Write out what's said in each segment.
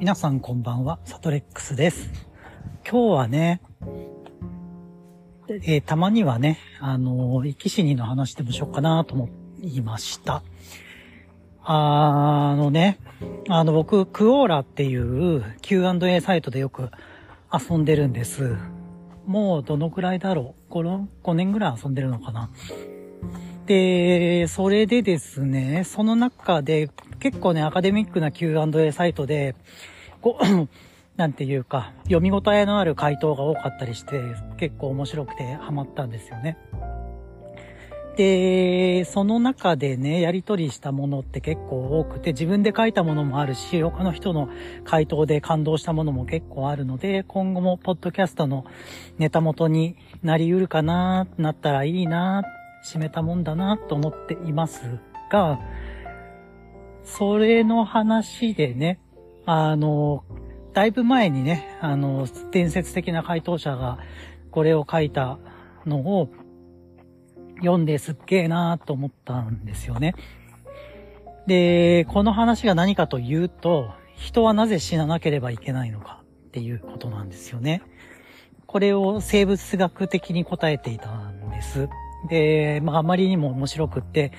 皆さんこんばんは、サトレックスです。今日はね、えーたまにはね、あのー、生き死にの話でもしようかなと思いました。あのね、あの僕、クオーラっていう Q&A サイトでよく遊んでるんです。もうどのくらいだろう？5, 5年ぐらい遊んでるのかな？で、それでですね、その中で結構ね、アカデミックな Q&A サイトで、こう、なんていうか、読み応えのある回答が多かったりして、結構面白くてハマったんですよね。で、その中でね、やり取りしたものって結構多くて、自分で書いたものもあるし、他の人の回答で感動したものも結構あるので、今後もポッドキャストのネタ元になり得るかな、なったらいいな、締めたもんだな、と思っていますが、それの話でね、あの、だいぶ前にね、あの、伝説的な回答者がこれを書いたのを読んですっげえなーと思ったんですよね。で、この話が何かというと、人はなぜ死ななければいけないのかっていうことなんですよね。これを生物学的に答えていたんです。で、まああまりにも面白くって、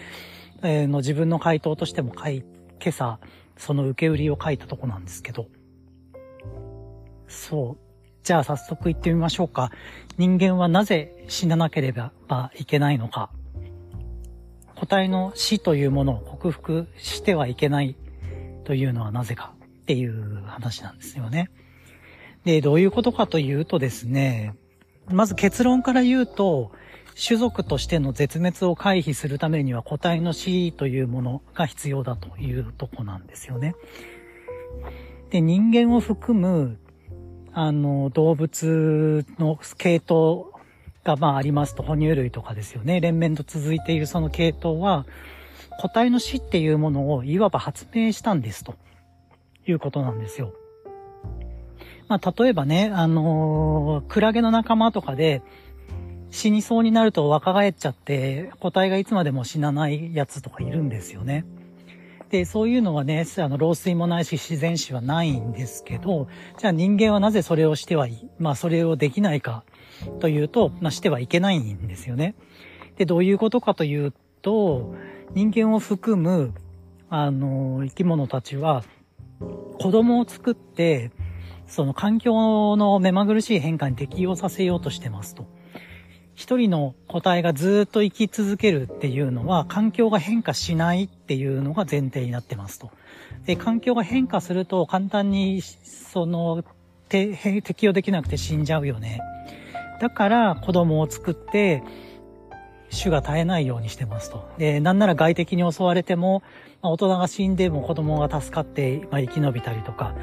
えーの自分の回答としても書い、今朝、その受け売りを書いたとこなんですけど。そう。じゃあ早速行ってみましょうか。人間はなぜ死ななければいけないのか。個体の死というものを克服してはいけないというのはなぜかっていう話なんですよね。で、どういうことかというとですね、まず結論から言うと、種族としての絶滅を回避するためには個体の死というものが必要だというとこなんですよね。で、人間を含む、あの、動物の系統がまあありますと、哺乳類とかですよね。連綿と続いているその系統は、個体の死っていうものをいわば発明したんですということなんですよ。まあ、例えばね、あのクラゲの仲間とかで、死にそうになると若返っちゃって、個体がいつまでも死なないやつとかいるんですよね。で、そういうのはね、あの、老衰もないし自然死はないんですけど、じゃあ人間はなぜそれをしてはいい、まあそれをできないかというと、まあしてはいけないんですよね。で、どういうことかというと、人間を含む、あの、生き物たちは、子供を作って、その環境の目まぐるしい変化に適応させようとしてますと。一人の個体がずっと生き続けるっていうのは、環境が変化しないっていうのが前提になってますと。で、環境が変化すると簡単に、その、て適応できなくて死んじゃうよね。だから子供を作って、種が絶えないようにしてますと。で、なんなら外敵に襲われても、まあ、大人が死んでも子供が助かって、まあ、生き延びたりとか、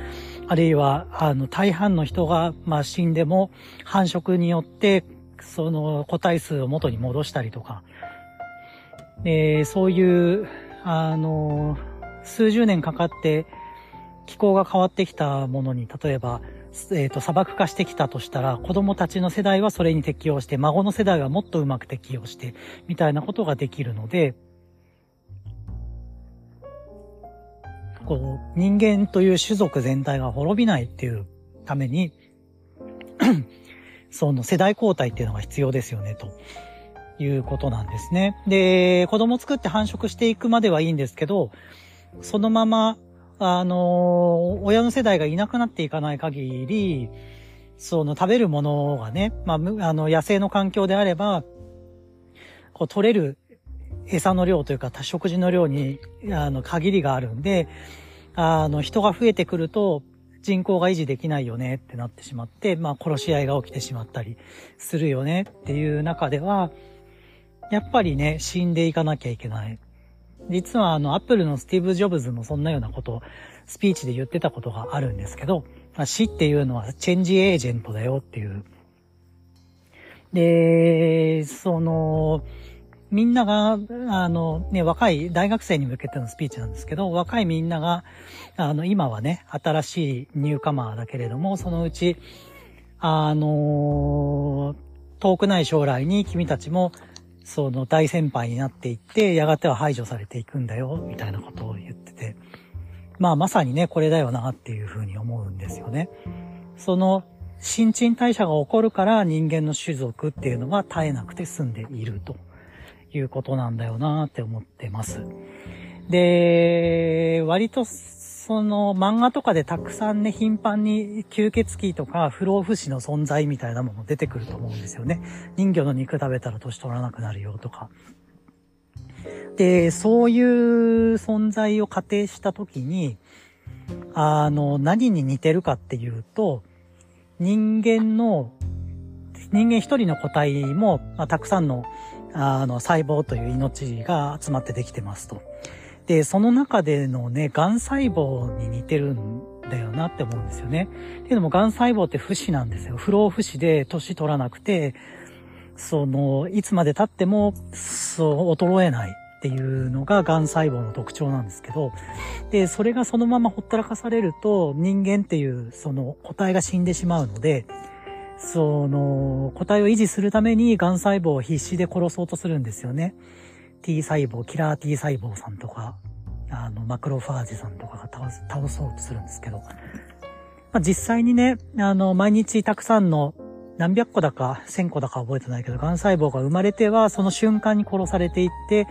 あるいは、あの、大半の人が、まあ、死んでも繁殖によって、その個体数を元に戻したりとか、でそういう、あの、数十年かかって気候が変わってきたものに、例えば、えっ、と、砂漠化してきたとしたら、子供たちの世代はそれに適応して、孫の世代はもっとうまく適応して、みたいなことができるので、こう、人間という種族全体が滅びないっていうために、その世代交代っていうのが必要ですよね、ということなんですね。で、子供作って繁殖していくまではいいんですけど、そのまま、あの、親の世代がいなくなっていかない限り、その食べるものがね、まあ、あの、野生の環境であれば、こう取れる餌の量というか、食事の量に、あの、限りがあるんで、あの、人が増えてくると、人口が維持できないよねってなってしまって、まあ殺し合いが起きてしまったりするよねっていう中では、やっぱりね、死んでいかなきゃいけない。実はあの、アップルのスティーブ・ジョブズもそんなようなことをスピーチで言ってたことがあるんですけど、ま、死っていうのはチェンジエージェントだよっていう。で、その、みんなが、あの、ね、若い大学生に向けてのスピーチなんですけど、若いみんなが、あの、今はね、新しいニューカマーだけれども、そのうち、あの、遠くない将来に君たちも、その大先輩になっていって、やがては排除されていくんだよ、みたいなことを言ってて。まあまさにね、これだよなっていうふうに思うんですよね。その新陳代謝が起こるから人間の種族っていうのは絶えなくて済んでいるということなんだよなって思ってます。で、割とその漫画とかでたくさんね、頻繁に吸血鬼とか不老不死の存在みたいなもの出てくると思うんですよね。人魚の肉食べたら年取らなくなるよとか。で、そういう存在を仮定したときに、あの、何に似てるかっていうと、人間の、人間一人の個体も、まあ、たくさんの、あの、細胞という命が集まってできてますと。で、その中でのね、癌細胞に似てるんだよなって思うんですよね。っていうのも癌細胞って不死なんですよ。不老不死で年取らなくて、その、いつまで経っても、そう、衰えないっていうのが癌細胞の特徴なんですけど、で、それがそのままほったらかされると、人間っていうその個体が死んでしまうので、その、個体を維持するために癌細胞を必死で殺そうとするんですよね。T 細胞、キラー T 細胞さんとか、あの、マクロファージさんとかが倒す、倒そうとするんですけど、まあ、実際にね、あの、毎日たくさんの何百個だか、千個だか覚えてないけど、癌細胞が生まれては、その瞬間に殺されていって、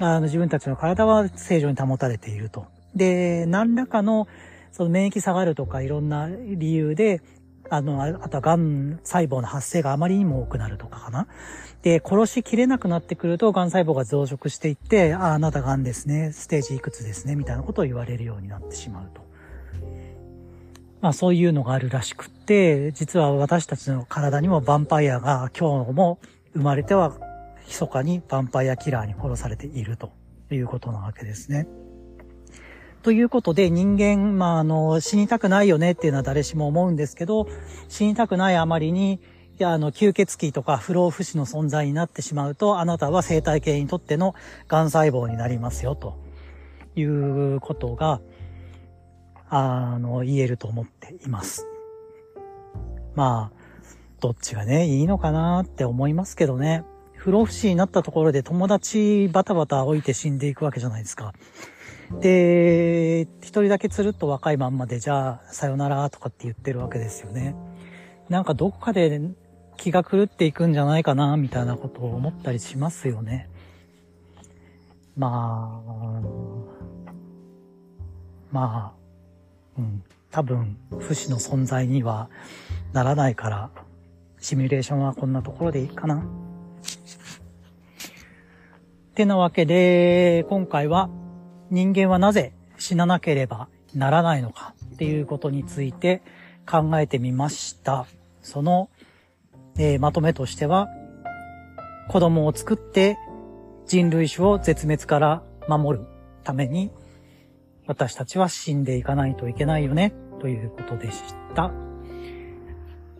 あの、自分たちの体は正常に保たれていると。で、何らかの、その免疫下がるとかいろんな理由で、あの、あとは癌細胞の発生があまりにも多くなるとかかな。で、殺しきれなくなってくると、癌細胞が増殖していって、ああ、あなた癌ですね、ステージいくつですね、みたいなことを言われるようになってしまうと。まあそういうのがあるらしくって、実は私たちの体にもヴァンパイアが今日も生まれては密かにヴァンパイアキラーに殺されているということなわけですね。ということで人間、まあ、あの、死にたくないよねっていうのは誰しも思うんですけど、死にたくないあまりに、いや、あの、吸血鬼とか不老不死の存在になってしまうと、あなたは生態系にとっての癌細胞になりますよ、ということが、あの、言えると思っています。まあ、どっちがね、いいのかなって思いますけどね。不老不死になったところで友達バタバタ置いて死んでいくわけじゃないですか。で、一人だけつるっと若いまんまで、じゃあ、さよならとかって言ってるわけですよね。なんかどこかで気が狂っていくんじゃないかな、みたいなことを思ったりしますよね。まあ、まあ、うん、多分、不死の存在にはならないから、シミュレーションはこんなところでいいかな。ってなわけで、今回は人間はなぜ死ななければならないのかっていうことについて考えてみました。その、えー、まとめとしては、子供を作って人類種を絶滅から守るために私たちは死んでいかないといけないよねということでした。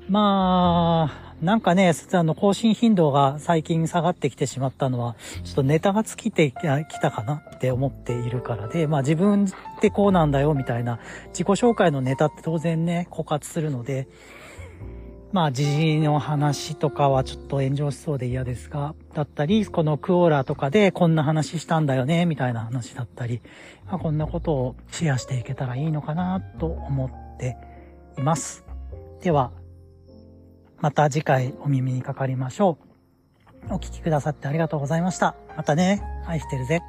まあ、なんかね、あの、更新頻度が最近下がってきてしまったのは、ちょっとネタが尽きてきたかなって思っているからで、まあ自分ってこうなんだよみたいな自己紹介のネタって当然ね、枯渇するので、まあ時事の話とかはちょっと炎上しそうで嫌ですが、だったり、このクオーラーとかでこんな話したんだよね、みたいな話だったり、まあ、こんなことをシェアしていけたらいいのかなと思っています。では、また次回お耳にかかりましょう。お聴きくださってありがとうございました。またね。愛してるぜ。